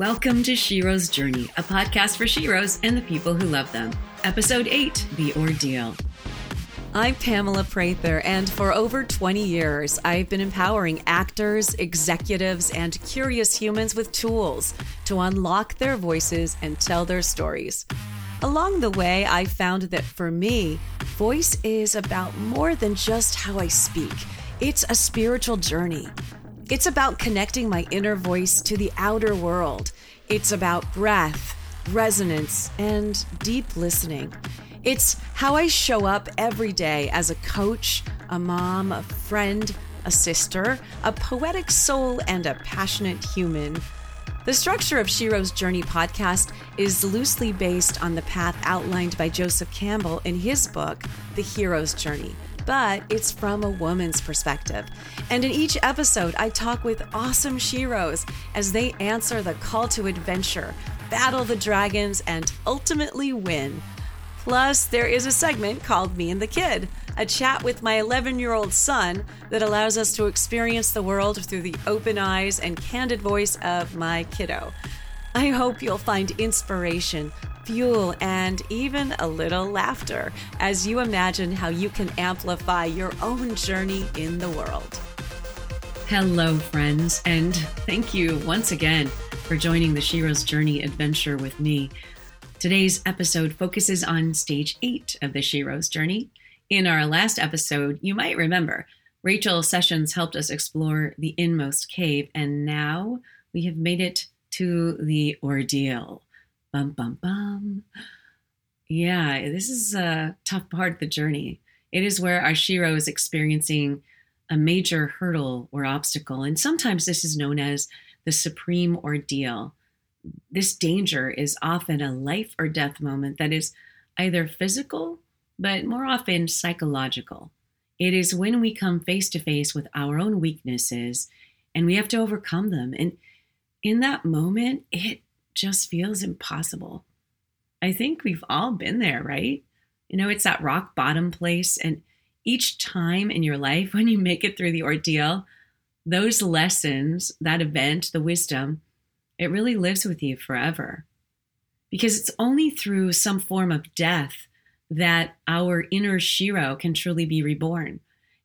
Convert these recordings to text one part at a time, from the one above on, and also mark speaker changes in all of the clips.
Speaker 1: Welcome to Shero's Journey, a podcast for Sheroes and the people who love them. Episode 8 The Ordeal. I'm Pamela Prather, and for over 20 years, I've been empowering actors, executives, and curious humans with tools to unlock their voices and tell their stories. Along the way, I found that for me, voice is about more than just how I speak, it's a spiritual journey. It's about connecting my inner voice to the outer world. It's about breath, resonance, and deep listening. It's how I show up every day as a coach, a mom, a friend, a sister, a poetic soul, and a passionate human. The structure of Shero's Journey podcast is loosely based on the path outlined by Joseph Campbell in his book, The Hero's Journey but it's from a woman's perspective. And in each episode, I talk with awesome Sheroes as they answer the call to adventure, battle the dragons, and ultimately win. Plus, there is a segment called Me and the Kid, a chat with my 11 year old son that allows us to experience the world through the open eyes and candid voice of my kiddo. I hope you'll find inspiration, fuel, and even a little laughter as you imagine how you can amplify your own journey in the world. Hello, friends, and thank you once again for joining the Shero's Journey adventure with me. Today's episode focuses on stage eight of the Shero's Journey. In our last episode, you might remember, Rachel Sessions helped us explore the inmost cave, and now we have made it to the ordeal. Bum, bum, bum. Yeah, this is a tough part of the journey. It is where our Shero is experiencing a major hurdle or obstacle, and sometimes this is known as the supreme ordeal. This danger is often a life or death moment that is either physical, but more often psychological. It is when we come face to face with our own weaknesses and we have to overcome them. And in that moment, it just feels impossible. I think we've all been there, right? You know, it's that rock bottom place. And each time in your life when you make it through the ordeal, those lessons, that event, the wisdom, it really lives with you forever. Because it's only through some form of death that our inner Shero can truly be reborn.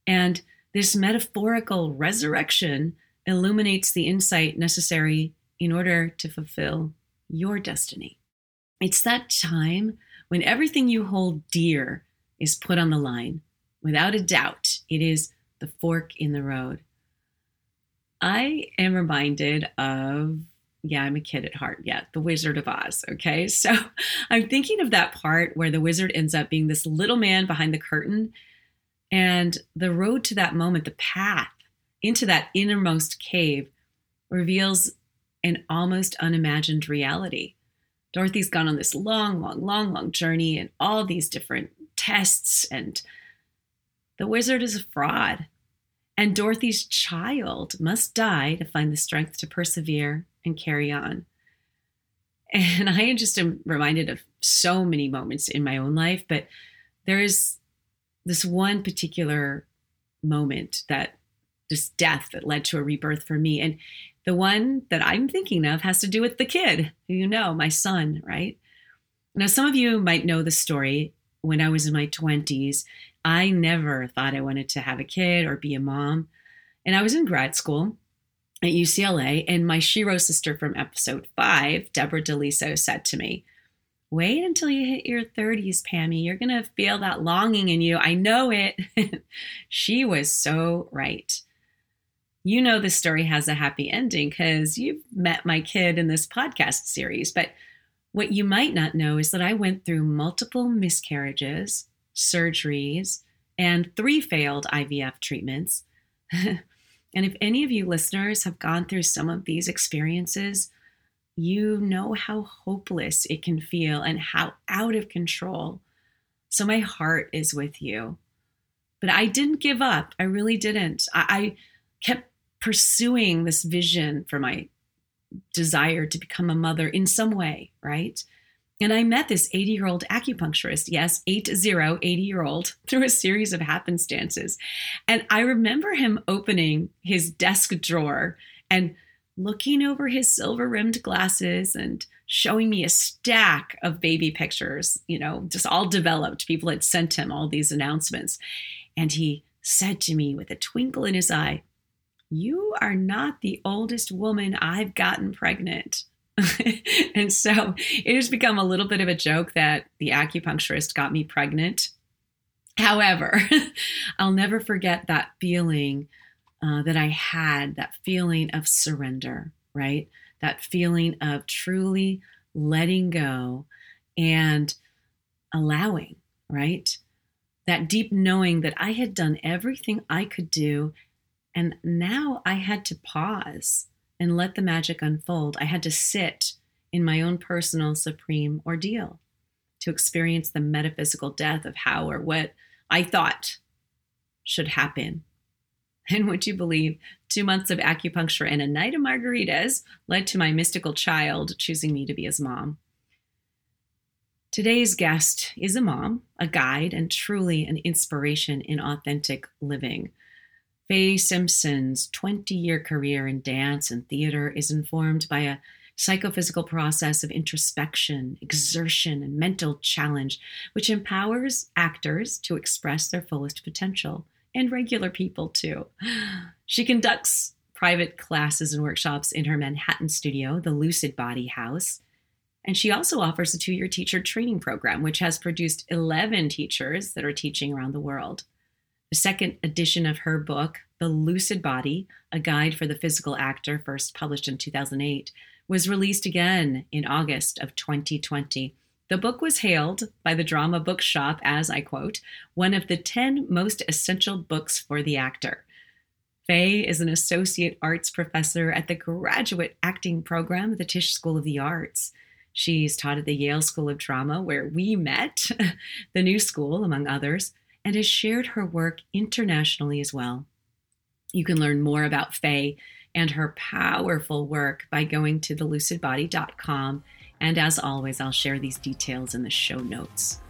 Speaker 1: And this metaphorical resurrection illuminates the insight necessary in order to fulfill your destiny. It's that time when everything you hold dear is put on the line. Without a doubt, it is the fork in the road. I am reminded of, yeah, I'm a kid at heart. Yeah, The Wizard of Oz. Okay. So I'm thinking of that part where the wizard ends up being this little man behind the curtain. And the road to that moment, the path into that innermost cave, reveals an almost unimagined reality. Dorothy's gone on this long, long, long, long journey and all these different tests, and the wizard is a fraud. And Dorothy's child must die to find the strength to persevere and carry on. And I am just am reminded of so many moments in my own life, but there is this one particular moment that this death that led to a rebirth for me. And the one that I'm thinking of has to do with the kid you know, my son, right? Now, some of you might know the story. When I was in my 20s, I never thought I wanted to have a kid or be a mom. And I was in grad school at UCLA, and my Shero sister from episode five, Deborah DeLiso, said to me, Wait until you hit your 30s, Pammy. You're going to feel that longing in you. I know it. she was so right you know the story has a happy ending because you've met my kid in this podcast series. But what you might not know is that I went through multiple miscarriages, surgeries, and three failed IVF treatments. and if any of you listeners have gone through some of these experiences, you know how hopeless it can feel and how out of control. So my heart is with you. But I didn't give up. I really didn't. I, I kept pursuing this vision for my desire to become a mother in some way, right? And I met this 80 year old acupuncturist, yes, 80, 80 year old, through a series of happenstances. And I remember him opening his desk drawer and looking over his silver rimmed glasses and showing me a stack of baby pictures, you know, just all developed. People had sent him all these announcements. And he said to me with a twinkle in his eye, You are not the oldest woman I've gotten pregnant. and so it has become a little bit of a joke that the acupuncturist got me pregnant. However, I'll never forget that feeling uh, that I had, that feeling of surrender, right? That feeling of truly letting go and allowing, right? That deep knowing that I had done everything I could do. And now I had to pause and let the magic unfold. I had to sit in my own personal supreme ordeal to experience the metaphysical death of how or what I thought should happen. And would you believe, two months of acupuncture and a night of margaritas led to my mystical child choosing me to be his mom. Today's guest is a mom, a guide, and truly an inspiration in authentic living. Fay Simpson's 20 year career in dance and theater is informed by a psychophysical process of introspection, exertion, and mental challenge, which empowers actors to express their fullest potential and regular people too. She conducts private classes and workshops in her Manhattan studio, the Lucid Body House. And she also offers a two year teacher training program, which has produced 11 teachers that are teaching around the world. The second edition of her book, The Lucid Body A Guide for the Physical Actor, first published in 2008, was released again in August of 2020. The book was hailed by the Drama Bookshop as, I quote, one of the 10 most essential books for the actor. Fay is an associate arts professor at the graduate acting program at the Tisch School of the Arts. She's taught at the Yale School of Drama, where we met, the new school, among others, and has shared her work internationally as well. You can learn more about Fay and her powerful work by going to thelucidbody.com. And as always, I'll share these details in the show notes.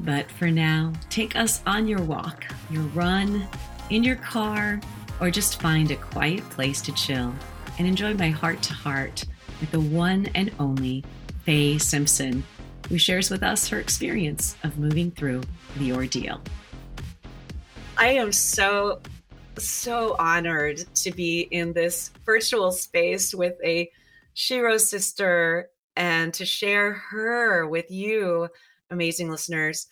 Speaker 1: But for now, take us on your walk, your run, in your car, or just find a quiet place to chill and enjoy my heart to heart with the one and only Fay Simpson who shares with us her experience of moving through the ordeal. I am so, so honored to be in this virtual space with a Shero sister and to share her with you, amazing listeners.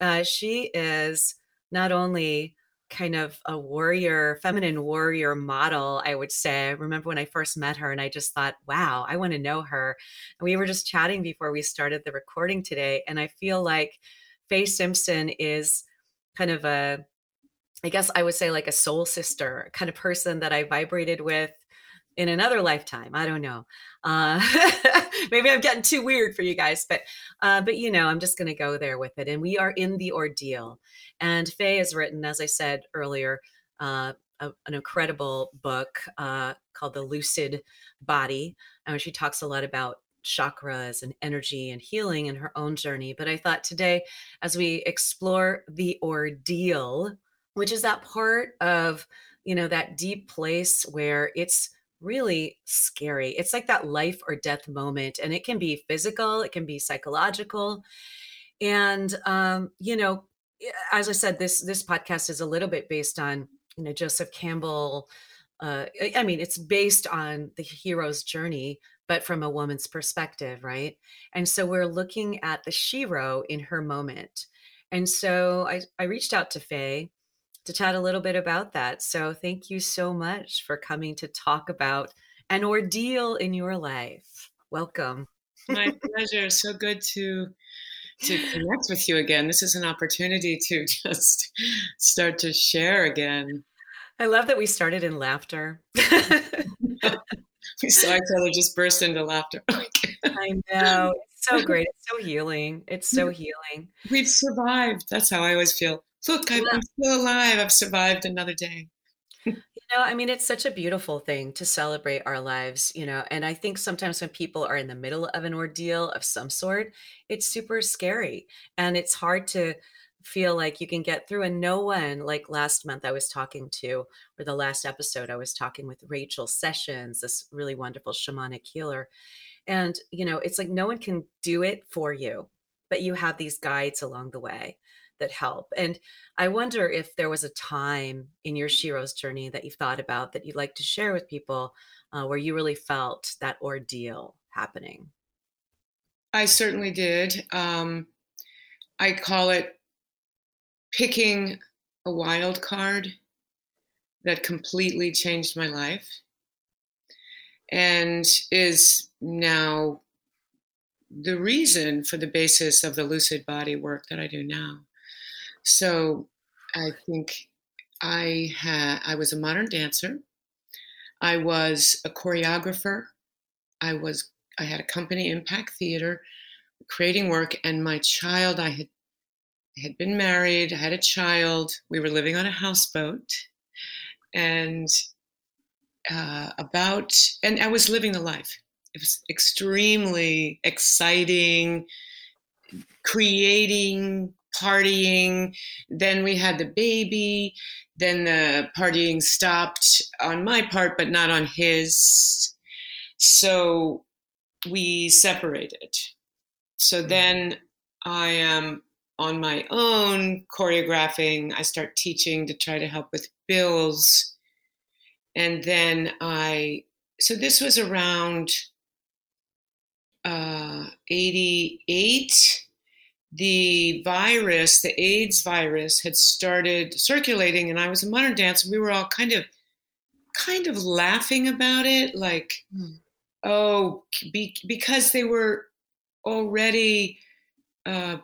Speaker 1: Uh, she is not only kind of a warrior, feminine warrior model, I would say. I remember when I first met her and I just thought, wow, I want to know her. And we were just chatting before we started the recording today. And I feel like Fay Simpson is kind of a, I guess I would say like a soul sister kind of person that I vibrated with in another lifetime. I don't know. Uh, maybe I'm getting too weird for you guys, but uh, but you know, I'm just going to go there with it. And we are in the ordeal. And Fay has written, as I said earlier, uh, a, an incredible book uh, called The Lucid Body, and she talks a lot about chakras and energy and healing in her own journey. But I thought today, as we explore the ordeal, which is that part of you know that deep place where it's really scary. It's like that life or death moment, and it can be physical, it can be psychological. And um, you know, as I said, this this podcast is a little bit based on you know Joseph Campbell. Uh, I mean, it's based on the hero's journey, but from a woman's perspective, right? And so we're looking at the Shero in her moment. And so I, I reached out to Fay to chat a little bit about that. So thank you so much for coming to talk about an ordeal in your life. Welcome.
Speaker 2: My pleasure. So good to to connect with you again. This is an opportunity to just start to share again.
Speaker 1: I love that we started in laughter.
Speaker 2: we saw each other just burst into laughter.
Speaker 1: I know. It's so great. It's so healing. It's so healing.
Speaker 2: We've survived. That's how I always feel. Look, I'm, yeah. still alive. I've survived another day.
Speaker 1: you know, I mean, it's such a beautiful thing to celebrate our lives, you know. And I think sometimes when people are in the middle of an ordeal of some sort, it's super scary and it's hard to feel like you can get through and no one like last month i was talking to or the last episode i was talking with rachel sessions this really wonderful shamanic healer and you know it's like no one can do it for you but you have these guides along the way that help and i wonder if there was a time in your shero's journey that you thought about that you'd like to share with people uh, where you really felt that ordeal happening
Speaker 2: i certainly did um, i call it picking a wild card that completely changed my life and is now the reason for the basis of the lucid body work that I do now. So I think I had I was a modern dancer. I was a choreographer. I was I had a company impact theater creating work and my child I had had been married, I had a child. We were living on a houseboat, and uh, about and I was living the life. It was extremely exciting, creating, partying. Then we had the baby. Then the partying stopped on my part, but not on his. So we separated. So mm. then I am on my own choreographing. I start teaching to try to help with bills. And then I, so this was around uh, 88. The virus, the AIDS virus, had started circulating, and I was a modern dancer. We were all kind of, kind of laughing about it, like, mm. oh, be, because they were already uh,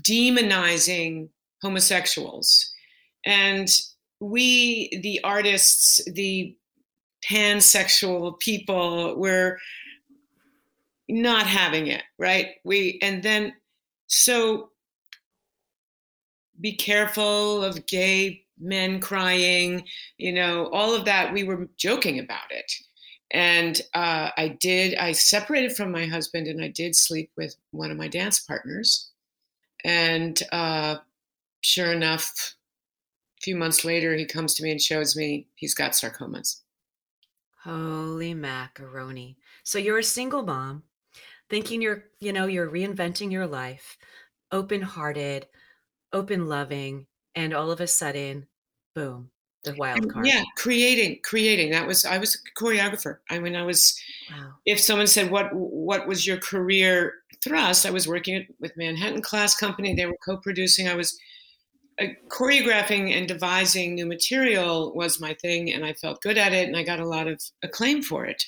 Speaker 2: demonizing homosexuals. And we, the artists, the pansexual people, were not having it, right? We, and then, so be careful of gay men crying, you know, all of that. We were joking about it. And uh, I did, I separated from my husband and I did sleep with one of my dance partners and uh, sure enough, a few months later, he comes to me and shows me he's got sarcomas.
Speaker 1: Holy macaroni. So you're a single mom, thinking you're, you know, you're reinventing your life, open hearted, open loving, and all of a sudden, boom, the wild card.
Speaker 2: Yeah, creating, creating. That was I was a choreographer. I mean, I was. Wow. If someone said, "What what was your career thrust?" I was working with Manhattan Class Company. They were co-producing. I was uh, choreographing and devising new material was my thing, and I felt good at it, and I got a lot of acclaim for it.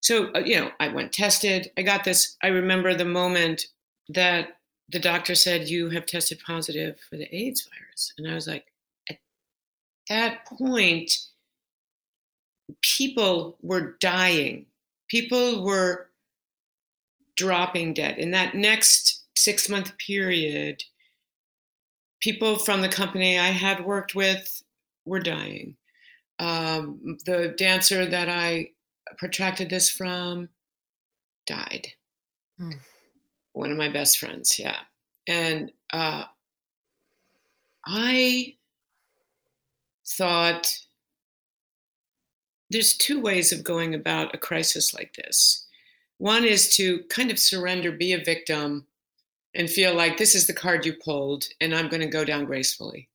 Speaker 2: So uh, you know, I went tested. I got this. I remember the moment that the doctor said, "You have tested positive for the AIDS virus," and I was like At that point, people were dying. People were dropping dead. In that next six month period, people from the company I had worked with were dying. Um, the dancer that I protracted this from died. Mm. One of my best friends, yeah. And uh, I thought there's two ways of going about a crisis like this. One is to kind of surrender, be a victim, and feel like this is the card you pulled, and I'm going to go down gracefully.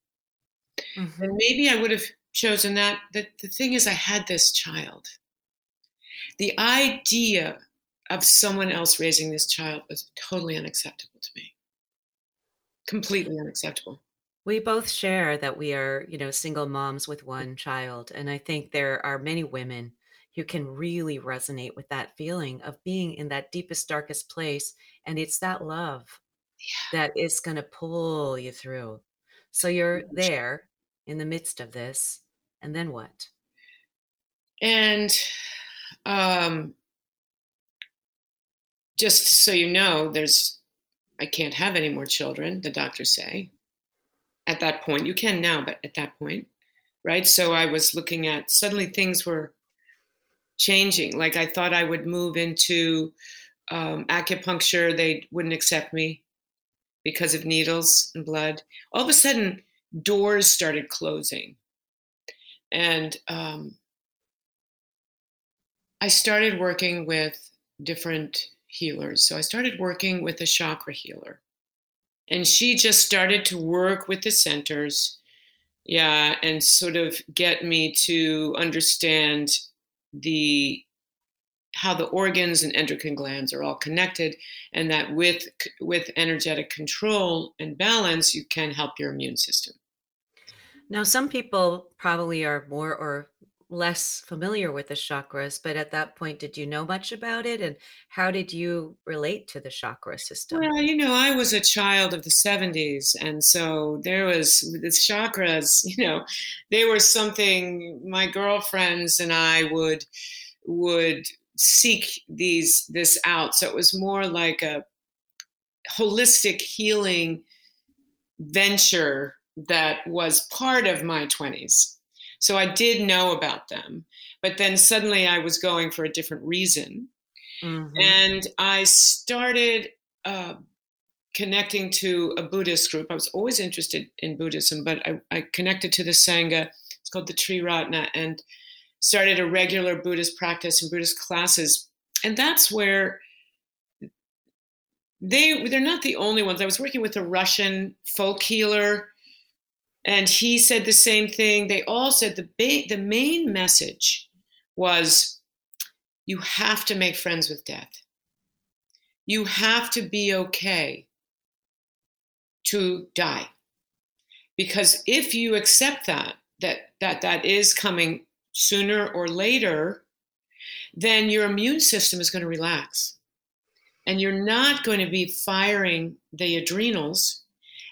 Speaker 2: Mm-hmm. And maybe I would have chosen that. The, the thing is, I had this child. The idea of someone else raising this child was totally unacceptable to me. Completely unacceptable
Speaker 1: we both share that we are, you know, single moms with one child. And I think there are many women who can really resonate with that feeling of being in that deepest, darkest place. And it's that love yeah. that is going to pull you through. So you're there in the midst of this. And then what?
Speaker 2: And um, just so you know, there's, I can't have any more children, the doctors say at that point. You can now, but at that point, right? So I was looking at suddenly things were changing. Like I thought I would move into um, acupuncture, they wouldn't accept me. because of needles and blood. All of a sudden, doors started closing. And um, I started working with different healers. So I started working with a chakra healer. And she just started to work with the centers, yeah, and sort of get me to understand the how the organs and endocrine glands are all connected and that with with energetic control and balance you can help your immune system
Speaker 1: now some people probably are more or less familiar with the chakras but at that point did you know much about it and how did you relate to the chakra system
Speaker 2: well you know i was a child of the 70s and so there was the chakras you know they were something my girlfriends and i would would seek these this out. So it was more like a holistic healing venture that was part of my 20s. So I did know about them, but then suddenly I was going for a different reason. Mm-hmm. And I started uh, connecting to a Buddhist group. I was always interested in Buddhism, but I, I connected to the Sangha. It's called the Tree Triratna. And started a regular Buddhist practice and Buddhist classes. And that's where they they're not the only ones. I was working with a Russian folk healer, and he said the same thing. They all said the ba- the main message was you have to make friends with death. You have to be okay to die. Because if you accept that, that that that is coming sooner or later, then your immune system is going to relax. And you're not going to be firing the adrenals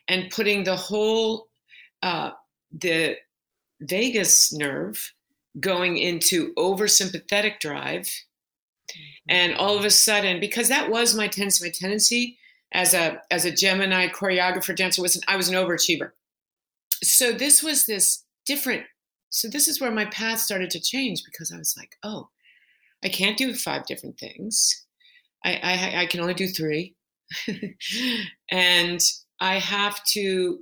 Speaker 2: and putting the whole uh, the vagus nerve going into oversympathetic drive. And all of a sudden, because that was my tendency, my tendency as a as a Gemini choreographer dancer was I was an overachiever. So this was this different so this is where my path started to change because I was like, oh, I can't do five different things. I, I, I can only do three. and I have to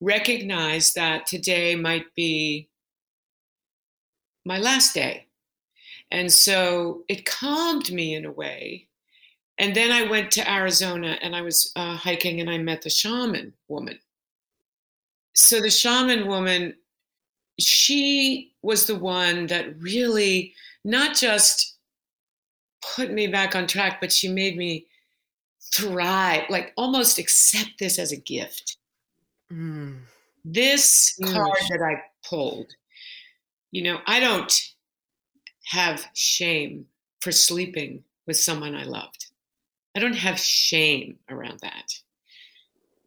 Speaker 2: recognize that today might be my last day. And so it calmed me in a way. And then I went to Arizona and I was uh, hiking and I met the shaman woman. So the shaman woman she was the one that really not just put me back on track, but she made me thrive, like almost accept this as a gift. Mm. This mm. card that I pulled, you know, I don't have shame for sleeping with someone I loved. I don't have shame around that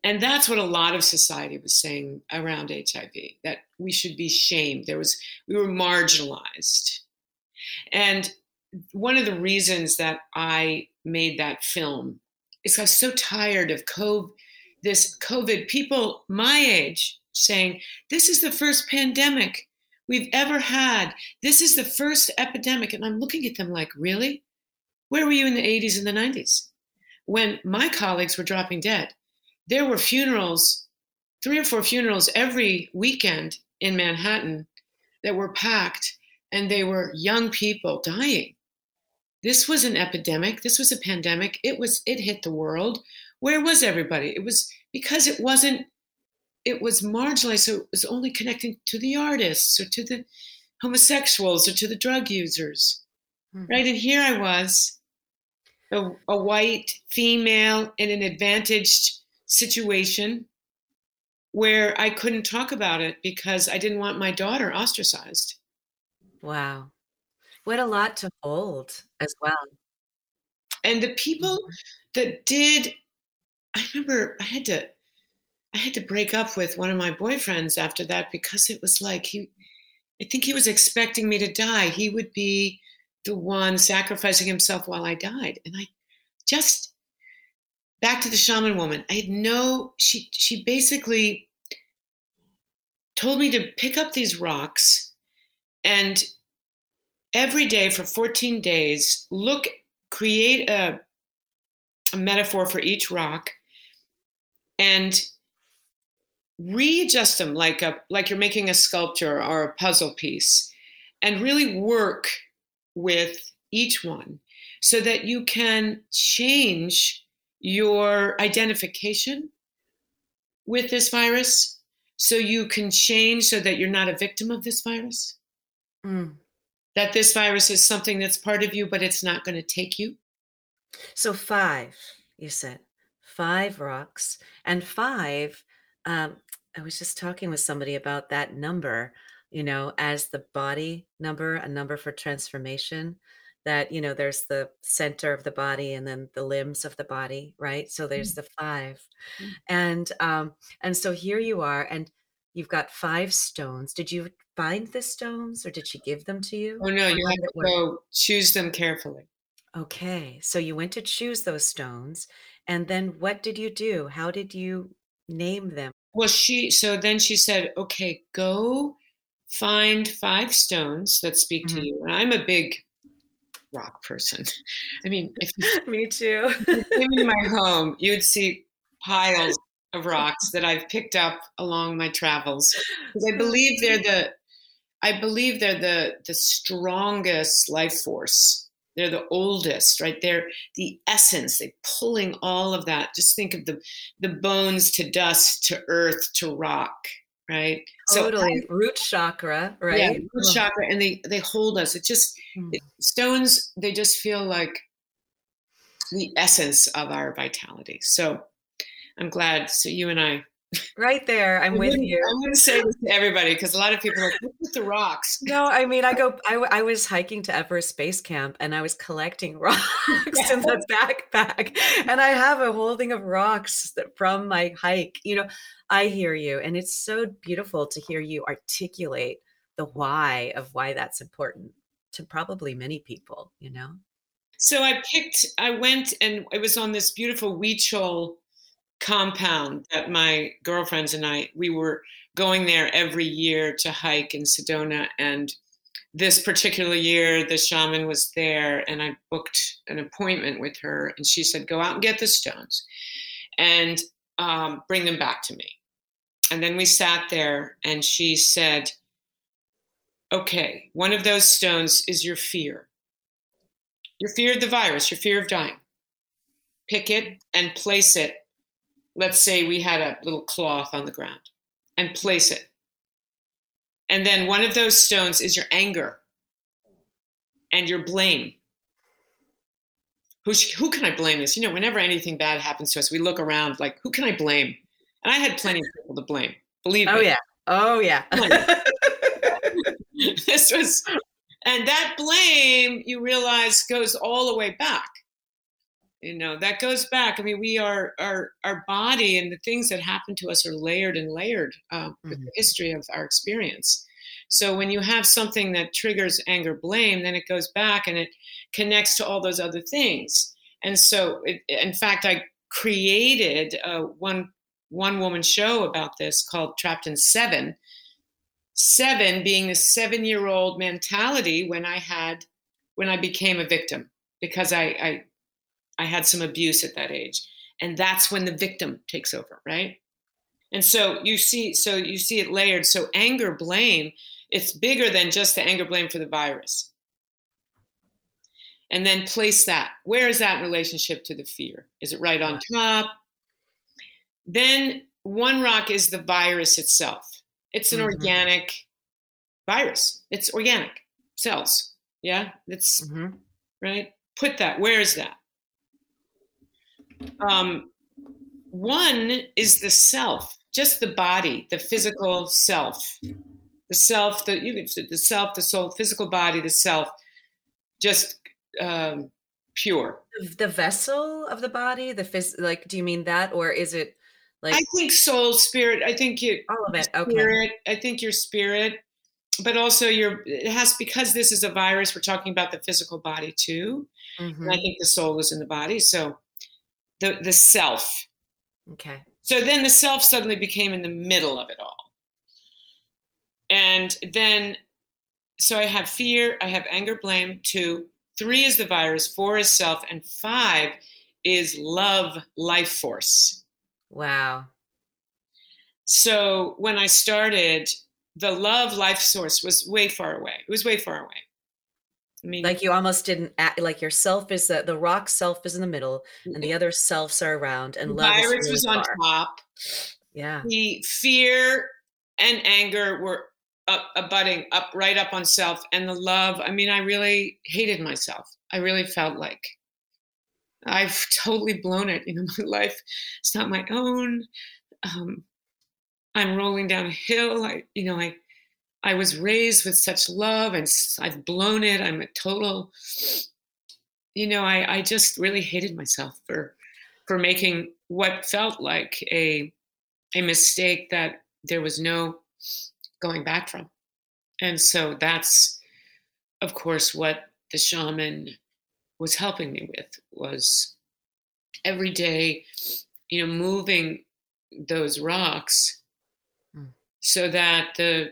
Speaker 2: and that's what a lot of society was saying around hiv that we should be shamed there was we were marginalized and one of the reasons that i made that film is i was so tired of covid this covid people my age saying this is the first pandemic we've ever had this is the first epidemic and i'm looking at them like really where were you in the 80s and the 90s when my colleagues were dropping dead there were funerals, three or four funerals every weekend in Manhattan that were packed, and they were young people dying. This was an epidemic. This was a pandemic. It was it hit the world. Where was everybody? It was because it wasn't it was marginalized, so it was only connecting to the artists or to the homosexuals or to the drug users. Mm-hmm. Right? And here I was, a, a white female in an advantaged situation where I couldn't talk about it because I didn't want my daughter ostracized.
Speaker 1: Wow. What a lot to hold as well.
Speaker 2: And the people mm-hmm. that did, I remember I had to, I had to break up with one of my boyfriends after that because it was like he, I think he was expecting me to die. He would be the one sacrificing himself while I died. And I just back to the shaman woman. I had no, she, she basically told me to pick up these rocks and every day for 14 days, look, create a, a metaphor for each rock and readjust them like a like you're making a sculpture or a puzzle piece and really work with each one so that you can change your identification with this virus so you can change so that you're not a victim of this virus. Mm. that this virus is something that's part of you but it's not going to take you.
Speaker 1: So five you said five rocks and five um, i was just talking with somebody about that number you know as the body number a number for transformation that you know there's the center of the body and then the limbs of the body right? So there's mm-hmm. the 5 mm-hmm. and um and so here you are and you've got five stones. Did you find the stones or did she give them to you?
Speaker 2: Oh no you had to go choose them carefully.
Speaker 1: Okay so you went to choose those stones and then what did you do how did you name them
Speaker 2: well she so then she said okay go find five stones that speak mm-hmm. to you and i'm a big rock person. I mean, if you,
Speaker 1: me too.
Speaker 2: came into my home, you'd see piles of rocks that I've picked up along my travels because I believe they're the I believe they're the the strongest life force. They're the oldest, right? They're the essence. They're pulling all of that. Just think of the the bones to dust to earth to rock right?
Speaker 1: Totally. So root chakra, right? Yeah,
Speaker 2: root chakra, and they they hold us. It just mm. it, stones. They just feel like the essence of our vitality. So I'm glad. So you and I
Speaker 1: Right there, I'm with you.
Speaker 2: I'm going to say this to everybody because a lot of people are like, "Look at the rocks."
Speaker 1: No, I mean, I go. I, I was hiking to Everest Base Camp, and I was collecting rocks in the backpack, and I have a whole thing of rocks that from my hike. You know, I hear you, and it's so beautiful to hear you articulate the why of why that's important to probably many people. You know.
Speaker 2: So I picked. I went, and it was on this beautiful Huichol compound that my girlfriends and I we were going there every year to hike in Sedona and this particular year the shaman was there and I booked an appointment with her and she said go out and get the stones and um, bring them back to me. And then we sat there and she said okay one of those stones is your fear. Your fear of the virus your fear of dying. Pick it and place it let's say we had a little cloth on the ground and place it. And then one of those stones is your anger and your blame. Who, who can I blame this? You know, whenever anything bad happens to us, we look around like, who can I blame? And I had plenty of people to blame. Believe
Speaker 1: oh,
Speaker 2: me.
Speaker 1: Oh, yeah. Oh, yeah.
Speaker 2: this was, and that blame, you realize, goes all the way back you know that goes back. I mean we are our our body and the things that happen to us are layered and layered uh, mm-hmm. with the history of our experience. So when you have something that triggers anger blame then it goes back and it connects to all those other things. And so it, in fact i created a one one woman show about this called trapped in seven. Seven being the seven year old mentality when i had when i became a victim because I, I I had some abuse at that age. And that's when the victim takes over, right? And so you see, so you see it layered. So anger, blame, it's bigger than just the anger, blame for the virus. And then place that. Where is that relationship to the fear? Is it right on top? Then one rock is the virus itself. It's an mm-hmm. organic virus. It's organic cells. Yeah, it's mm-hmm. right. Put that. Where is that? Um, one is the self, just the body, the physical self, the self, the you the self, the soul, physical body, the self, just um, pure.
Speaker 1: The vessel of the body, the phys- like. Do you mean that, or is it like?
Speaker 2: I think soul, spirit. I think you
Speaker 1: all of it. Okay.
Speaker 2: Spirit. I think your spirit, but also your. It has because this is a virus. We're talking about the physical body too. Mm-hmm. I think the soul is in the body. So the the self.
Speaker 1: Okay.
Speaker 2: So then the self suddenly became in the middle of it all. And then so I have fear, I have anger, blame, two. Three is the virus, four is self, and five is love, life force.
Speaker 1: Wow.
Speaker 2: So when I started, the love life source was way far away. It was way far away.
Speaker 1: I mean, like you almost didn't act, like yourself is the the rock self is in the middle, and the other selves are around, and love
Speaker 2: virus was
Speaker 1: far.
Speaker 2: on top.
Speaker 1: Yeah,
Speaker 2: the fear and anger were up, abutting up right up on self, and the love. I mean, I really hated myself. I really felt like I've totally blown it. You know, my life it's not my own. Um, I'm rolling down a hill. I, you know, I I was raised with such love and I've blown it. I'm a total, you know, I, I just really hated myself for for making what felt like a a mistake that there was no going back from. And so that's of course what the shaman was helping me with was every day, you know, moving those rocks mm. so that the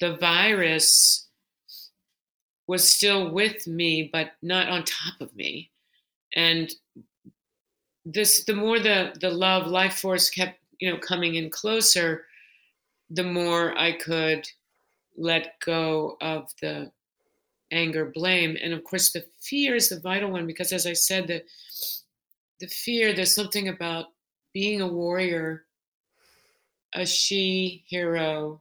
Speaker 2: the virus was still with me, but not on top of me. And this, the more the the love life force kept, you know, coming in closer, the more I could let go of the anger, blame, and of course the fear is the vital one because, as I said, the the fear. There's something about being a warrior, a she hero,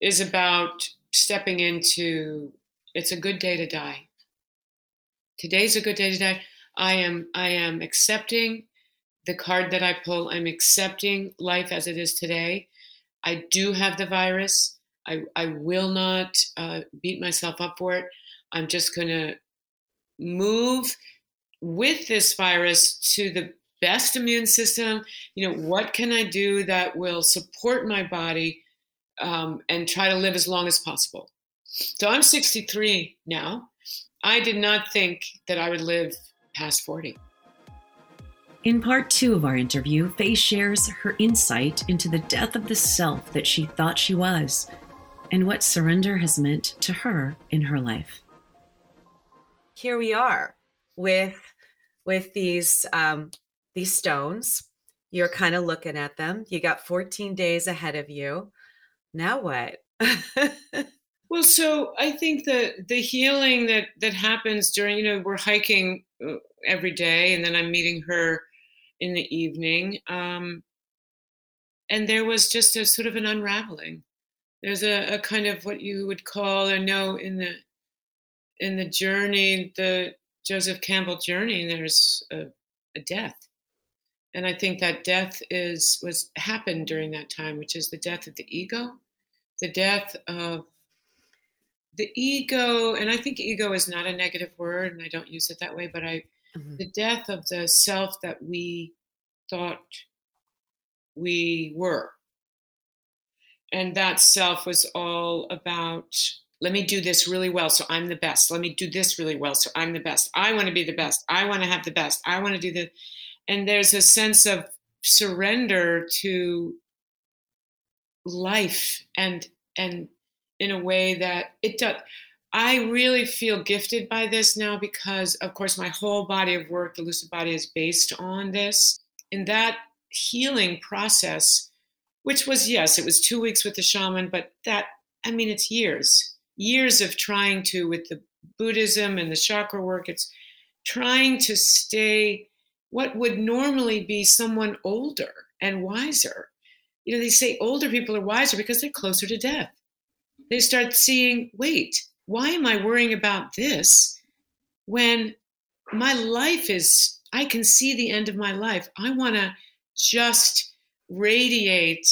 Speaker 2: is about stepping into it's a good day to die. Today's a good day to die. I am I am accepting the card that I pull. I'm accepting life as it is today. I do have the virus. I, I will not uh, beat myself up for it. I'm just going to move with this virus to the best immune system. You know, what can I do that will support my body um, and try to live as long as possible. So I'm 63 now. I did not think that I would live past 40.
Speaker 1: In part two of our interview, Fay shares her insight into the death of the self that she thought she was and what surrender has meant to her in her life. Here we are with with these um, these stones. You're kind of looking at them. You got 14 days ahead of you now what?
Speaker 2: well, so I think that the healing that that happens during, you know, we're hiking uh, every day, and then I'm meeting her in the evening, um, and there was just a sort of an unraveling. There's a, a kind of what you would call or know in the in the journey, the Joseph Campbell journey. There's a, a death and I think that death is was happened during that time, which is the death of the ego, the death of the ego, and I think ego is not a negative word, and I don't use it that way, but I mm-hmm. the death of the self that we thought we were. And that self was all about let me do this really well so I'm the best. Let me do this really well so I'm the best. I want to be the best. I want to have the best. I want to do the and there's a sense of surrender to life and and in a way that it does. I really feel gifted by this now because of course my whole body of work the lucid body is based on this. In that healing process which was yes it was two weeks with the shaman but that i mean it's years years of trying to with the buddhism and the chakra work it's trying to stay what would normally be someone older and wiser. You know, they say older people are wiser because they're closer to death. They start seeing, wait, why am I worrying about this when my life is, I can see the end of my life. I want to just radiate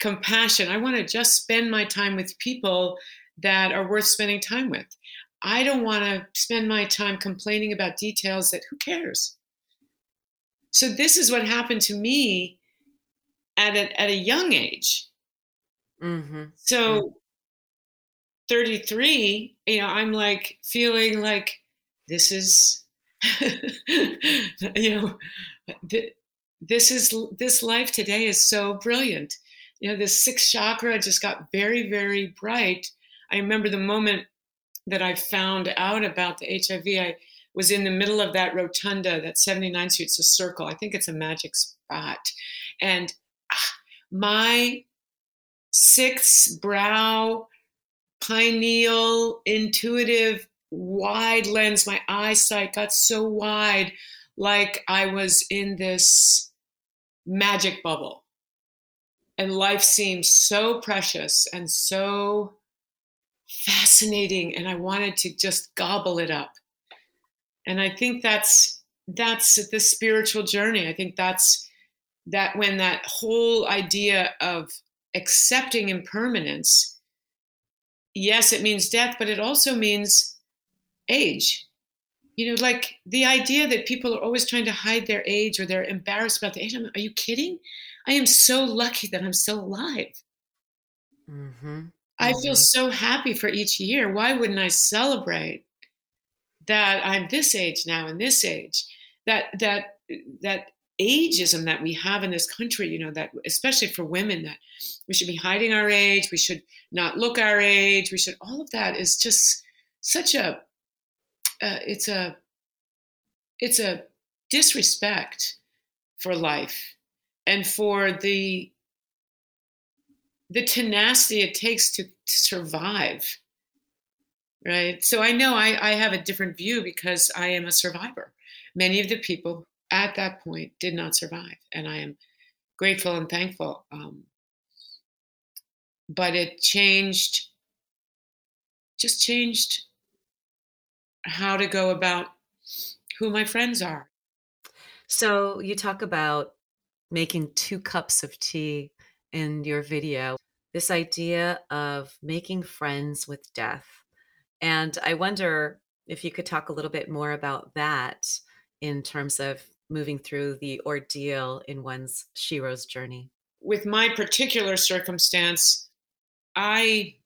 Speaker 2: compassion. I want to just spend my time with people that are worth spending time with. I don't want to spend my time complaining about details that who cares? So this is what happened to me at a, at a young age. Mm-hmm. So mm-hmm. 33, you know, I'm like feeling like this is, you know, th- this is this life today is so brilliant. You know, this sixth chakra just got very, very bright. I remember the moment that I found out about the HIV. I was in the middle of that rotunda, that 79th Street, it's a circle. I think it's a magic spot. And ah, my sixth brow, pineal, intuitive, wide lens, my eyesight got so wide, like I was in this magic bubble. And life seemed so precious and so fascinating. And I wanted to just gobble it up. And I think that's that's the spiritual journey. I think that's that when that whole idea of accepting impermanence, yes, it means death, but it also means age. You know, like the idea that people are always trying to hide their age or they're embarrassed about the age. are you kidding? I am so lucky that I'm still alive. Mm-hmm. Mm-hmm. I feel mm-hmm. so happy for each year. Why wouldn't I celebrate that I'm this age now and this age? That that that ageism that we have in this country, you know, that especially for women, that we should be hiding our age, we should not look our age, we should, all of that is just such a, uh, it's a, it's a disrespect for life and for the, the tenacity it takes to, to survive. Right. So I know I, I have a different view because I am a survivor. Many of the people at that point did not survive. And I am grateful and thankful. Um, but it changed, just changed how to go about who my friends are.
Speaker 1: So you talk about making two cups of tea in your video, this idea of making friends with death. And I wonder if you could talk a little bit more about that in terms of moving through the ordeal in one's Shero's journey?
Speaker 2: With my particular circumstance, I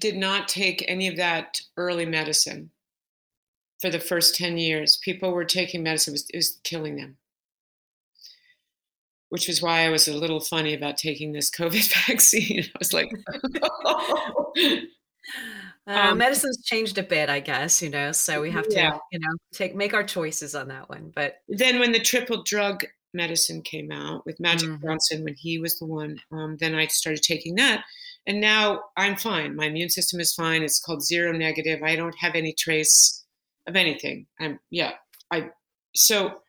Speaker 2: did not take any of that early medicine for the first 10 years. People were taking medicine, it was, it was killing them. Which was why I was a little funny about taking this COVID vaccine. I was like.
Speaker 1: Uh, um, medicine's changed a bit, I guess, you know, so we have to, yeah. you know, take make our choices on that one. But
Speaker 2: then when the triple drug medicine came out with Magic mm-hmm. Johnson, when he was the one, um, then I started taking that. And now I'm fine. My immune system is fine. It's called zero negative. I don't have any trace of anything. I'm, yeah. I, so,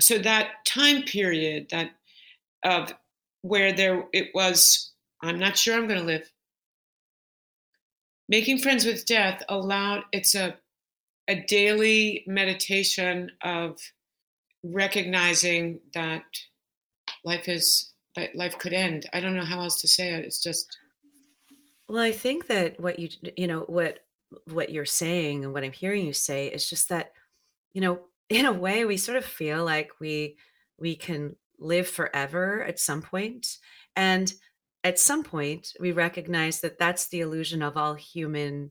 Speaker 2: so that time period that of where there, it was, I'm not sure I'm going to live making friends with death allowed it's a a daily meditation of recognizing that life is that life could end. I don't know how else to say it. It's just
Speaker 1: well i think that what you you know what what you're saying and what i'm hearing you say is just that you know in a way we sort of feel like we we can live forever at some point. And at some point we recognize that that's the illusion of all human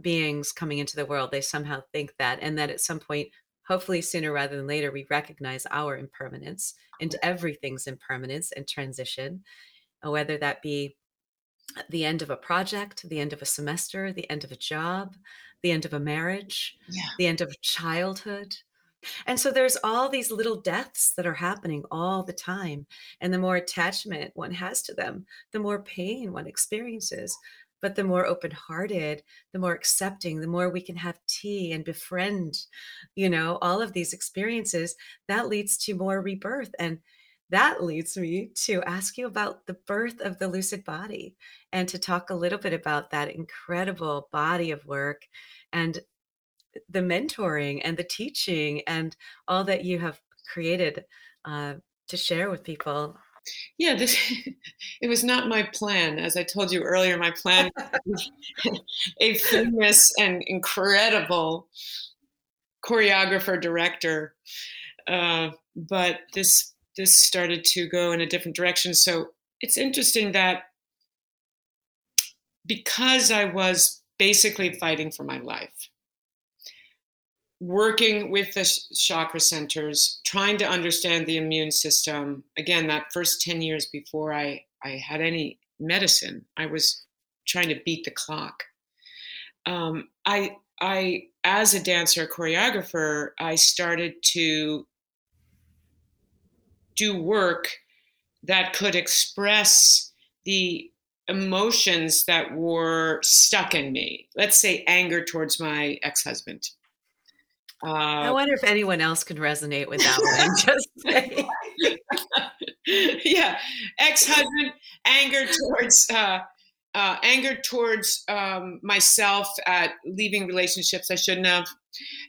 Speaker 1: beings coming into the world. They somehow think that and that at some point hopefully sooner rather than later we recognize our impermanence and everything's impermanence and transition uh, whether that be the end of a project the end of a semester the end of a job the end of a marriage yeah. the end of childhood and so there's all these little deaths that are happening all the time. And the more attachment one has to them, the more pain one experiences. But the more open hearted, the more accepting, the more we can have tea and befriend, you know, all of these experiences, that leads to more rebirth. And that leads me to ask you about the birth of the lucid body and to talk a little bit about that incredible body of work and the mentoring and the teaching and all that you have created uh, to share with people.
Speaker 2: Yeah this it was not my plan. As i told you earlier my plan a famous and incredible choreographer director uh, but this this started to go in a different direction. So it's interesting that because i was basically fighting for my life working with the chakra centers, trying to understand the immune system. Again, that first 10 years before I, I had any medicine, I was trying to beat the clock. Um, I, I as a dancer choreographer, I started to do work that could express the emotions that were stuck in me. Let's say anger towards my ex husband.
Speaker 1: Uh, I wonder if anyone else can resonate with that one. Just say.
Speaker 2: yeah, ex-husband, anger towards uh, uh, anger towards um, myself at leaving relationships I shouldn't have.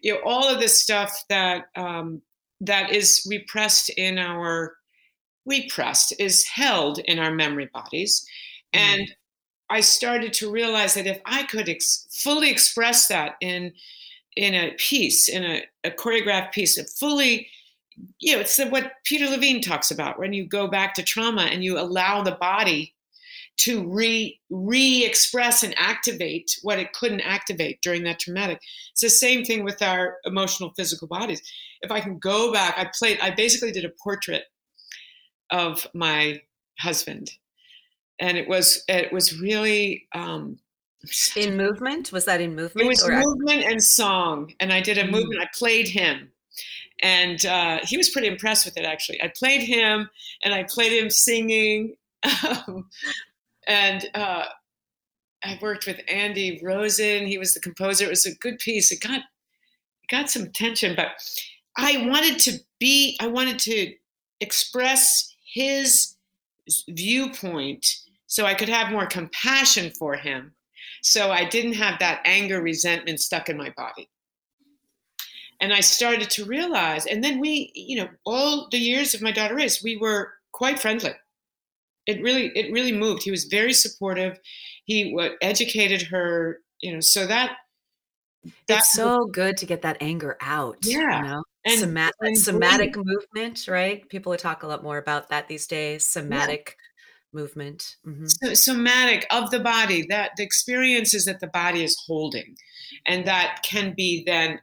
Speaker 2: You know, all of this stuff that um, that is repressed in our repressed is held in our memory bodies, mm. and I started to realize that if I could ex- fully express that in in a piece, in a, a choreographed piece, of fully, you know, it's what Peter Levine talks about when you go back to trauma and you allow the body to re re-express and activate what it couldn't activate during that traumatic. It's the same thing with our emotional physical bodies. If I can go back, I played, I basically did a portrait of my husband. And it was it was really um,
Speaker 1: in movement? Was that in movement
Speaker 2: it was movement and song and i did a mm. movement i played him. And uh, he was pretty impressed with it actually. I played him and i played him singing um, and uh, i worked with andy rosen. He was the composer. It was a good piece. It got it got some attention but i wanted to be i wanted to express his viewpoint so i could have more compassion for him so I didn't have that anger, resentment stuck in my body. And I started to realize, and then we, you know, all the years of my daughter is, we were quite friendly. It really, it really moved. He was very supportive. He educated her, you know, so that.
Speaker 1: That's so good to get that anger out.
Speaker 2: Yeah.
Speaker 1: You know? And, Soma- and somatic movement, right? People would talk a lot more about that these days. Somatic movement.
Speaker 2: Mm-hmm. so, somatic of the body that the experiences that the body is holding and that can be then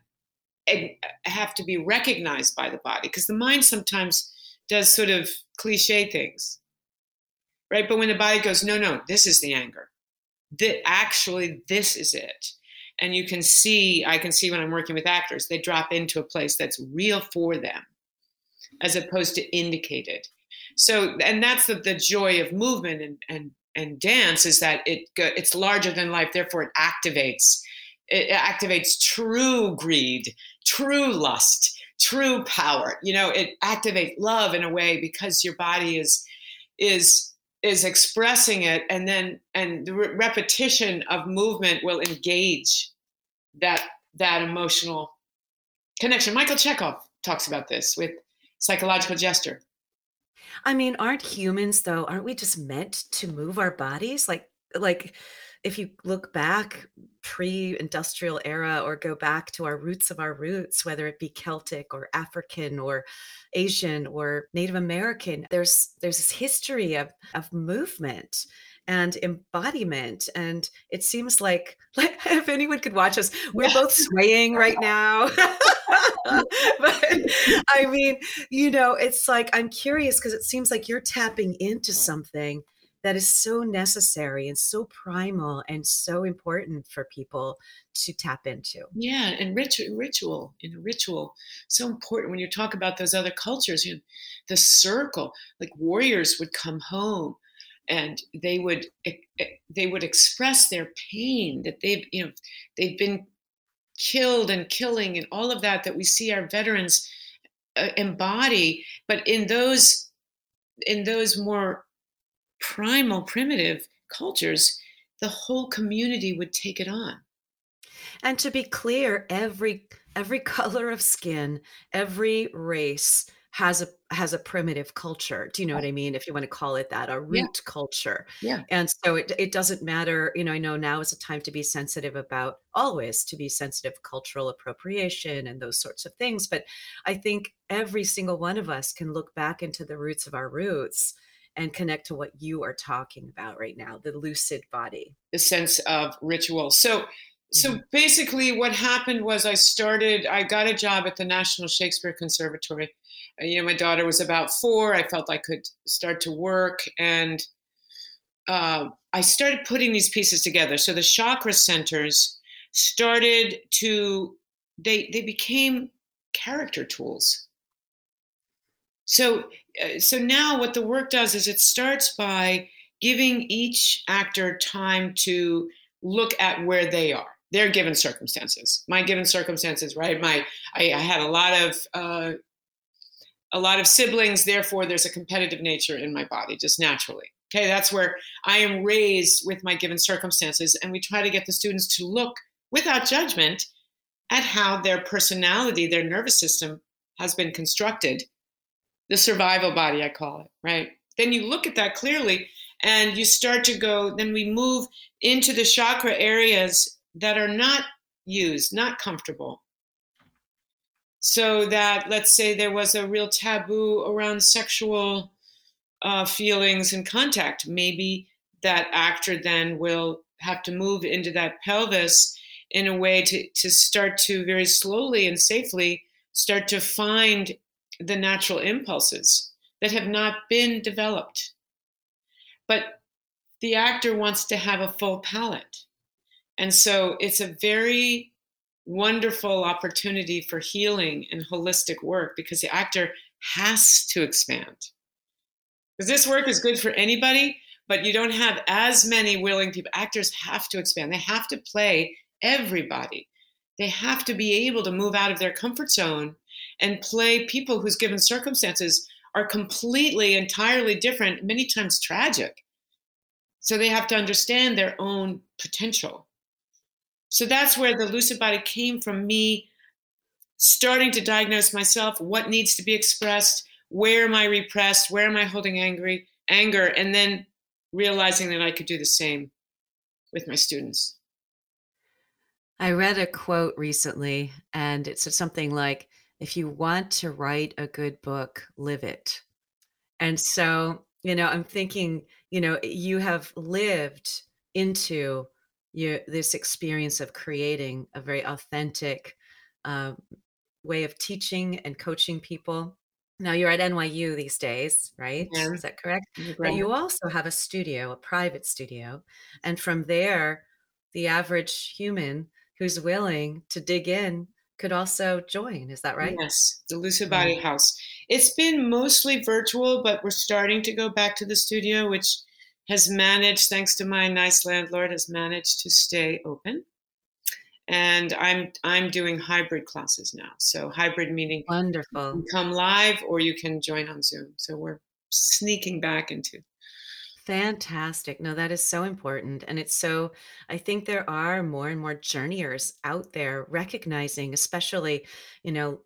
Speaker 2: eh, have to be recognized by the body because the mind sometimes does sort of cliche things. Right? But when the body goes no no this is the anger. That actually this is it. And you can see i can see when i'm working with actors they drop into a place that's real for them as opposed to indicated so and that's the, the joy of movement and, and and dance is that it it's larger than life therefore it activates it activates true greed true lust true power. You know it activates love in a way because your body is is is expressing it and then and the re- repetition of movement will engage that that emotional connection. Michael chekhov talks about this with psychological gesture
Speaker 1: I mean, aren't humans though, aren't we just meant to move our bodies? Like like if you look back pre-industrial era or go back to our roots of our roots whether it be celtic or african or asian or native american there's there's this history of of movement and embodiment. And it seems like, like if anyone could watch us we're both swaying right now but I mean, you know, it's like I'm curious because it seems like you're tapping into something that is so necessary and so primal and so important for people to tap into.
Speaker 2: Yeah, and ritual, ritual, know, ritual, so important when you talk about those other cultures. You know, the circle, like warriors would come home and they would eh, eh, they would express their pain that they've you know they've been killed and killing and all of that that we see our veterans uh, embody. But in those in those more primal primitive cultures the whole community would take it on.
Speaker 1: And to be clear every every color of skin every race has a has a primitive culture. Do you know what I mean? If you want to call it that, a root
Speaker 2: yeah.
Speaker 1: culture.
Speaker 2: Yeah.
Speaker 1: And so it it doesn't matter, you know, I know now is a time to be sensitive about always to be sensitive cultural appropriation and those sorts of things. But I think every single one of us can look back into the roots of our roots and connect to what you are talking about right now, the lucid body.
Speaker 2: The sense of ritual. So so mm-hmm. basically what happened was i started i got a job at the national shakespeare conservatory uh, you know my daughter was about four i felt i could start to work and uh, i started putting these pieces together so the chakra centers started to they they became character tools. So uh, so now what the work does is it starts by giving each actor time to look at where they are their given circumstances my given circumstances right? My i, I had a lot of uh, a lot of siblings therefore there's a competitive nature in my body just naturally okay? That's where i am raised with my given circumstances and we try to get the students to look without judgment at how their personality their nervous system has been constructed the survival body i call it right? Then you look at that clearly and you start to go then we move into the chakra areas that are not used not comfortable so that let's say there was a real taboo around sexual uh, feelings and contact maybe that actor then will have to move into that pelvis in a way to, to start to very slowly and safely start to find the natural impulses that have not been developed but the actor wants to have a full palette. And so it's a very wonderful opportunity for healing and holistic work because the actor has to expand. Because this work is good for anybody, but you don't have as many willing people. Actors have to expand, they have to play everybody. They have to be able to move out of their comfort zone and play people whose given circumstances are completely, entirely different, many times tragic. So they have to understand their own potential. So that's where the lucid body came from me starting to diagnose myself what needs to be expressed, where am I repressed, where am I holding angry, anger, and then realizing that I could do the same with my students.
Speaker 1: I read a quote recently and it said something like, if you want to write a good book, live it. And so, you know, I'm thinking, you know, you have lived into your, this experience of creating a very authentic uh, way of teaching and coaching people. Now you're at NYU these days, right? Yeah. Is that correct? But you also have a studio, a private studio. And from there, the average human who's willing to dig in could also join. Is that right?
Speaker 2: Yes, the Lucid Body House. It's been mostly virtual, but we're starting to go back to the studio, which has managed, thanks to my nice landlord, has managed to stay open. And I'm I'm doing hybrid classes now. So hybrid meaning
Speaker 1: wonderful.
Speaker 2: come live or you can join on Zoom. So we're sneaking back into
Speaker 1: Fantastic. No, that is so important. And it's so, I think there are more and more journeyers out there recognizing, especially, you know,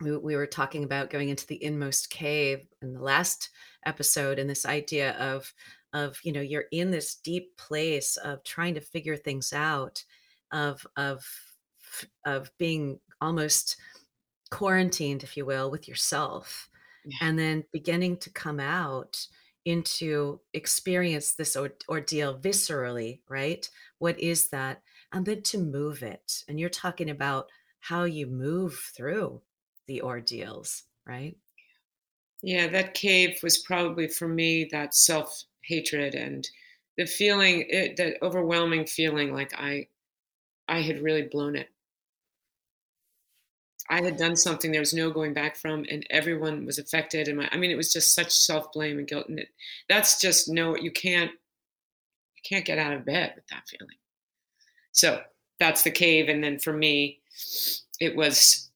Speaker 1: we, we were talking about going into the inmost cave in the last episode and this idea of, of, you know, you're in this deep place of trying to figure things out, of, of, of being almost quarantined, if you will, with yourself. Yeah. And then beginning to come out into experience this or- ordeal viscerally, right? What is that? And then to move it. And you're talking about how you move through the ordeals, right?
Speaker 2: Yeah, that cave was probably for me that self hatred and the feeling, it, that overwhelming feeling like I, I had really blown it. I had done something there was no going back from, and everyone was affected. And my, I mean, it was just such self blame and guilt, and it, that's just no, you can't, you can't get out of bed with that feeling. So that's the cave, and then for me, it was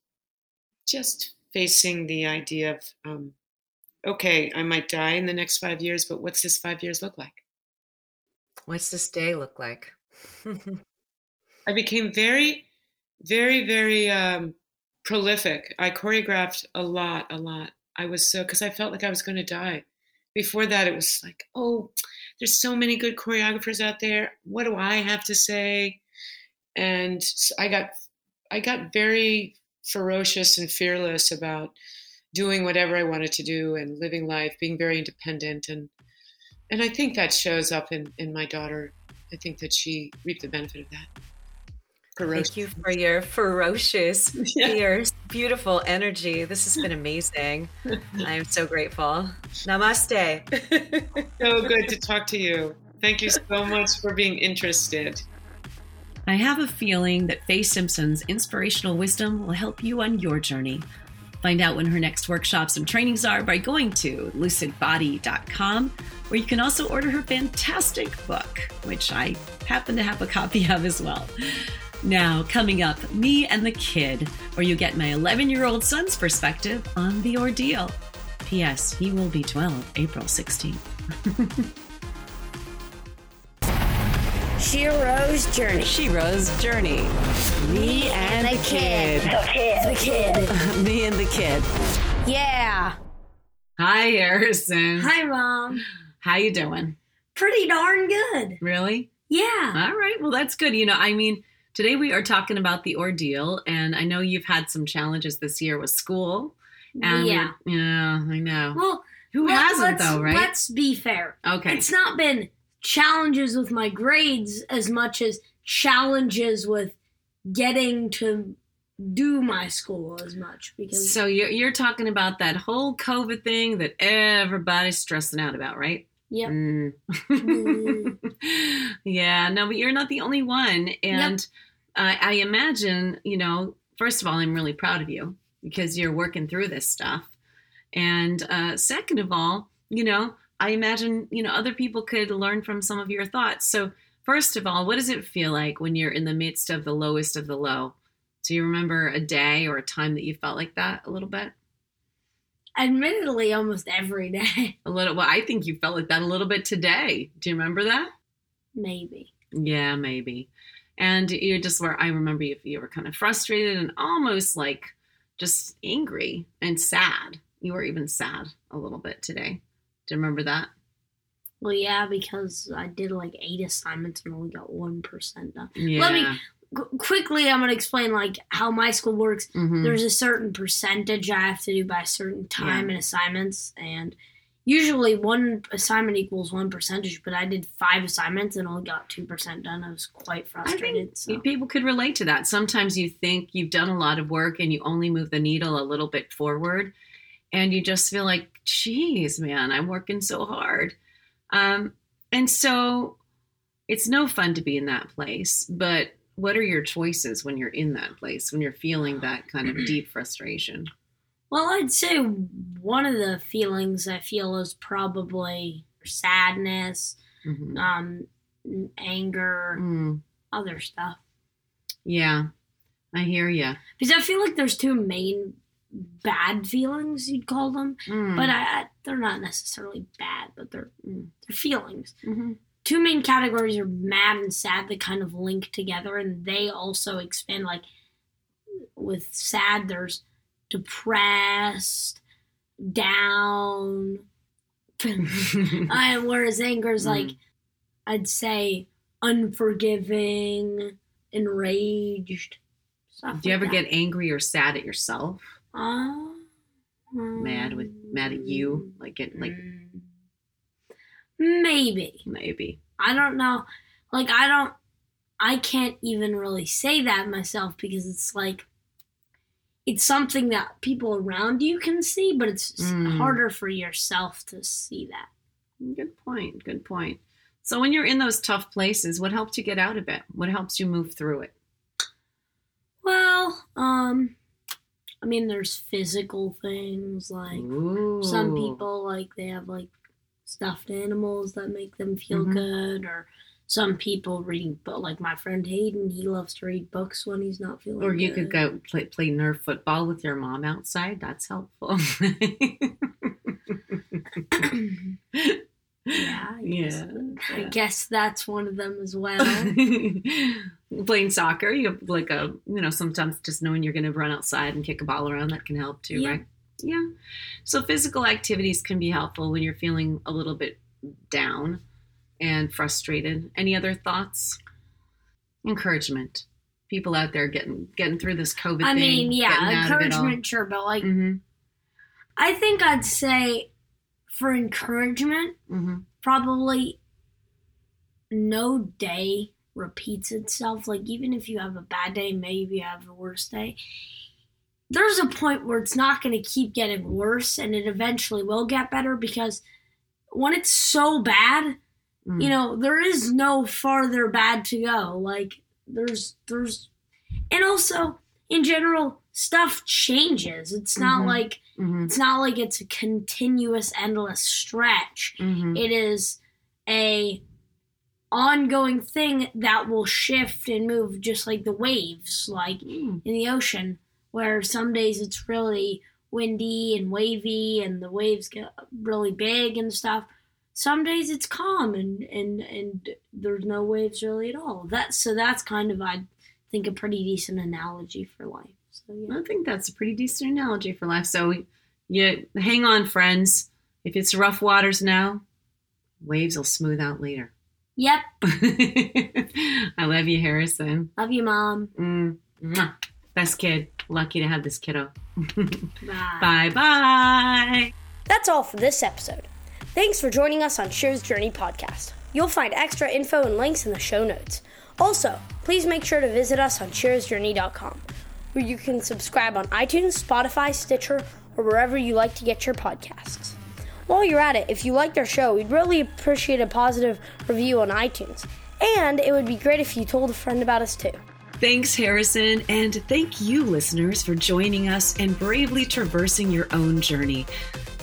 Speaker 2: just facing the idea of, um, okay, I might die in the next five years, but what's this five years look like?
Speaker 1: What's this day look like?
Speaker 2: I became very, very, very um, prolific. I choreographed a lot, a lot. I was so because I felt like I was going to die. Before that, it was like, oh, there's so many good choreographers out there. What do I have to say? And I got, I got very ferocious and fearless about doing whatever I wanted to do and living life, being very independent, and and I think that shows up in in my daughter. I think that she reaped the benefit of that.
Speaker 1: Ferocious. Thank you for your ferocious, yeah. fierce, beautiful energy. This has been amazing. I am so grateful. Namaste.
Speaker 2: so good to talk to you. Thank you so much for being interested.
Speaker 1: I have a feeling that Fay Simpson's inspirational wisdom will help you on your journey. Find out when her next workshops and trainings are by going to lucidbody.com, where you can also order her fantastic book, which I happen to have a copy of as well. Now, coming up, Me and the Kid, where you get my 11 year old son's perspective on the ordeal. P.S. He will be 12 April 16th.
Speaker 3: Shero's Journey.
Speaker 1: Shero's Journey. Me and the Kid.
Speaker 3: The kid. The kid.
Speaker 1: Me and the Kid.
Speaker 3: Yeah.
Speaker 1: Hi, Harrison.
Speaker 3: Hi, Mom.
Speaker 1: How you doing?
Speaker 3: Pretty darn good.
Speaker 1: Really?
Speaker 3: Yeah.
Speaker 1: All right. Well, that's good. You know, I mean, today we are talking about the ordeal, and I know you've had some challenges this year with school. And
Speaker 3: yeah.
Speaker 1: Yeah, I know.
Speaker 3: Well,
Speaker 1: Who
Speaker 3: let-
Speaker 1: hasn't, though, right?
Speaker 3: Let's be fair.
Speaker 1: Okay.
Speaker 3: It's not been challenges with my grades as much as challenges with getting to do my school as much because
Speaker 1: So you're, you're talking about that whole COVID thing that everybody's stressing out about, right?
Speaker 3: Yep.
Speaker 1: Mm.
Speaker 3: Mm.
Speaker 1: yeah, no, but you're not the only one. And I, I imagine, you know, first of all, I'm really proud of you because you're working through this stuff. And uh, second of all, you know, I imagine, you know, other people could learn from some of your thoughts. So, first of all, what does it feel like when you're in the midst of the lowest of the low? Do you remember a day or a time that you felt like that a little bit?
Speaker 3: admittedly almost every day
Speaker 1: A little. Well, I think you felt like that a little bit today. Do you remember that?
Speaker 3: maybe
Speaker 1: Yeah, maybe. And you just were. I remember you. You were kind of frustrated and almost like just angry and sad. You were even sad a little bit today. Do you remember that?
Speaker 3: well yeah because i did like eight assignments and only got 1% done
Speaker 1: Yeah.
Speaker 3: Let me- Qu- quickly i'm going to explain like how my school works
Speaker 1: Mhm.
Speaker 3: there's a certain percentage I have to do by a certain time
Speaker 1: Yeah.
Speaker 3: in assignments, and usually one assignment equals one percentage. But I did five assignments and only got two percent done. I was quite frustrated. so.
Speaker 1: people could relate to that. Sometimes you think you've done a lot of work and you only move the needle a little bit forward, and you just feel like, geez, man, I'm working so hard. Um, and so it's no fun to be in that place. But what are your choices when you're in that place, when you're feeling that kind of deep frustration?
Speaker 3: Well, I'd say one of the feelings I feel is probably sadness,
Speaker 1: Mhm.
Speaker 3: um, anger,
Speaker 1: Mm,
Speaker 3: other stuff.
Speaker 1: yeah, I hear you.
Speaker 3: Because I feel like there's two main bad feelings you'd call them,
Speaker 1: Mm.
Speaker 3: but I, I, they're not necessarily bad, but they're
Speaker 1: Mm.
Speaker 3: they're feelings.
Speaker 1: Mhm.
Speaker 3: two main categories are mad and sad that kind of link together and they also expand like with sad there's depressed down uh, whereas anger is like
Speaker 1: Mm.
Speaker 3: i'd say unforgiving enraged
Speaker 1: Do you
Speaker 3: like
Speaker 1: ever
Speaker 3: that.
Speaker 1: get angry or sad at yourself?
Speaker 3: Uh,
Speaker 1: Mad with mad at you? Like get like
Speaker 3: mm, maybe
Speaker 1: maybe.
Speaker 3: I don't know. Like, I don't, I can't even really say that myself because it's like, it's something that people around you can see, but it's
Speaker 1: Mm.
Speaker 3: harder for yourself to see that.
Speaker 1: Good point. Good point. So when you're in those tough places, what helps you get out of it? What helps you move through it?
Speaker 3: Well, um, I mean, there's physical things like
Speaker 1: Ooh.
Speaker 3: some people like they have like stuffed animals that make them feel
Speaker 1: Mhm.
Speaker 3: good, or some people reading, but like my friend Hayden, he loves to read books when he's not feeling.
Speaker 1: Or you
Speaker 3: good.
Speaker 1: could go play, play Nerf football with your mom outside. That's helpful.
Speaker 3: Yeah, I guess,
Speaker 1: Yeah,
Speaker 3: I
Speaker 1: yeah.
Speaker 3: guess that's one of them as well.
Speaker 1: Playing soccer, you have like a, you know, sometimes just knowing you're going to run outside and kick a ball around that can help too,
Speaker 3: Yeah.
Speaker 1: right? Yeah. So physical activities can be helpful when you're feeling a little bit down and frustrated. Any other thoughts? Encouragement. People out there getting getting through this COVID
Speaker 3: I
Speaker 1: thing.
Speaker 3: mean,
Speaker 1: getting
Speaker 3: yeah,
Speaker 1: out of it all.
Speaker 3: encouragement, sure, but like,
Speaker 1: Mhm,
Speaker 3: I think I'd say for encouragement,
Speaker 1: mhm.
Speaker 3: probably no day repeats itself. Like, even if you have a bad day, maybe you have a worse day. There's a point where it's not going to keep getting worse, and it eventually will get better because when it's so bad,
Speaker 1: Mm.
Speaker 3: you know, there is no farther bad to go. Like there's there's and also in general stuff changes. It's not
Speaker 1: Mhm.
Speaker 3: like
Speaker 1: Mhm.
Speaker 3: it's not like it's a continuous endless stretch.
Speaker 1: Mhm.
Speaker 3: It is a ongoing thing that will shift and move just like the waves like
Speaker 1: Mm.
Speaker 3: in the ocean where some days it's really windy and wavy and the waves get really big and stuff some days it's calm and and and there's no waves really at all that so that's kind of i think a pretty decent analogy for life so yeah
Speaker 1: I think that's a pretty decent analogy for life. So you hang on, friends. If it's rough waters now, waves will smooth out later.
Speaker 3: yep
Speaker 1: I love you, Harrison.
Speaker 3: love you mom
Speaker 1: Mm, mwah. Best kid. Lucky to have this kiddo.
Speaker 3: bye
Speaker 1: bye bye.
Speaker 4: That's all for this episode. Thanks for joining us on Shero's Journey podcast. You'll find extra info and links in the show notes. Also, please make sure to visit us on shearsjourney.com, where you can subscribe on iTunes, Spotify, Stitcher, or wherever you like to get your podcasts. While you're at it, if you liked our show, we'd really appreciate a positive review on iTunes. And it would be great if you told a friend about us too.
Speaker 1: Thanks, Harrison, and thank you, listeners, for joining us and bravely traversing your own journey.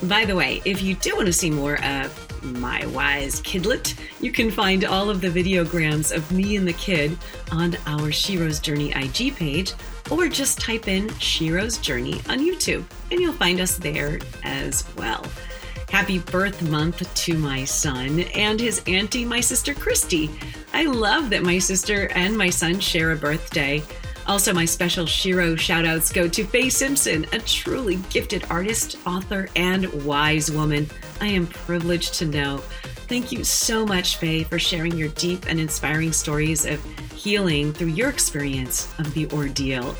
Speaker 1: By the way, if you do want to see more of my wise kidlet, you can find all of the videograms of me and the kid on our Shero's Journey IG page, or just type in Shero's Journey on YouTube, and you'll find us there as well. Happy birth month to my son and his auntie, my sister Christy. I love that my sister and my son share a birthday. Also, my special Shero shoutouts go to Fay Simpson, a truly gifted artist, author, and wise woman I am privileged to know. Thank you so much, Fay, for sharing your deep and inspiring stories of healing through your experience of the ordeal.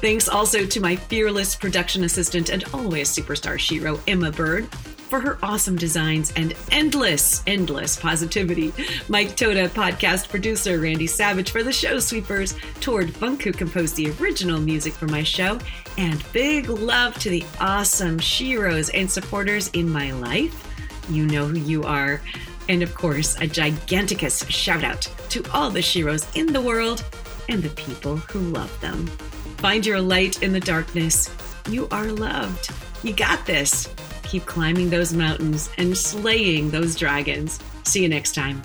Speaker 1: Thanks also to my fearless production assistant and always superstar Shero, Emma Bird, for her awesome designs and endless, endless positivity. Mike Toda, podcast producer, Randy Savage for the show sweepers, Tord Funk, who composed the original music for my show, and big love to the awesome Sheroes and supporters in my life. You know who you are. And of course, a giganticus shout out to all the Sheroes in the world and the people who love them. Find your light in the darkness. You are loved. You got this. Keep climbing those mountains and slaying those dragons. See you next time.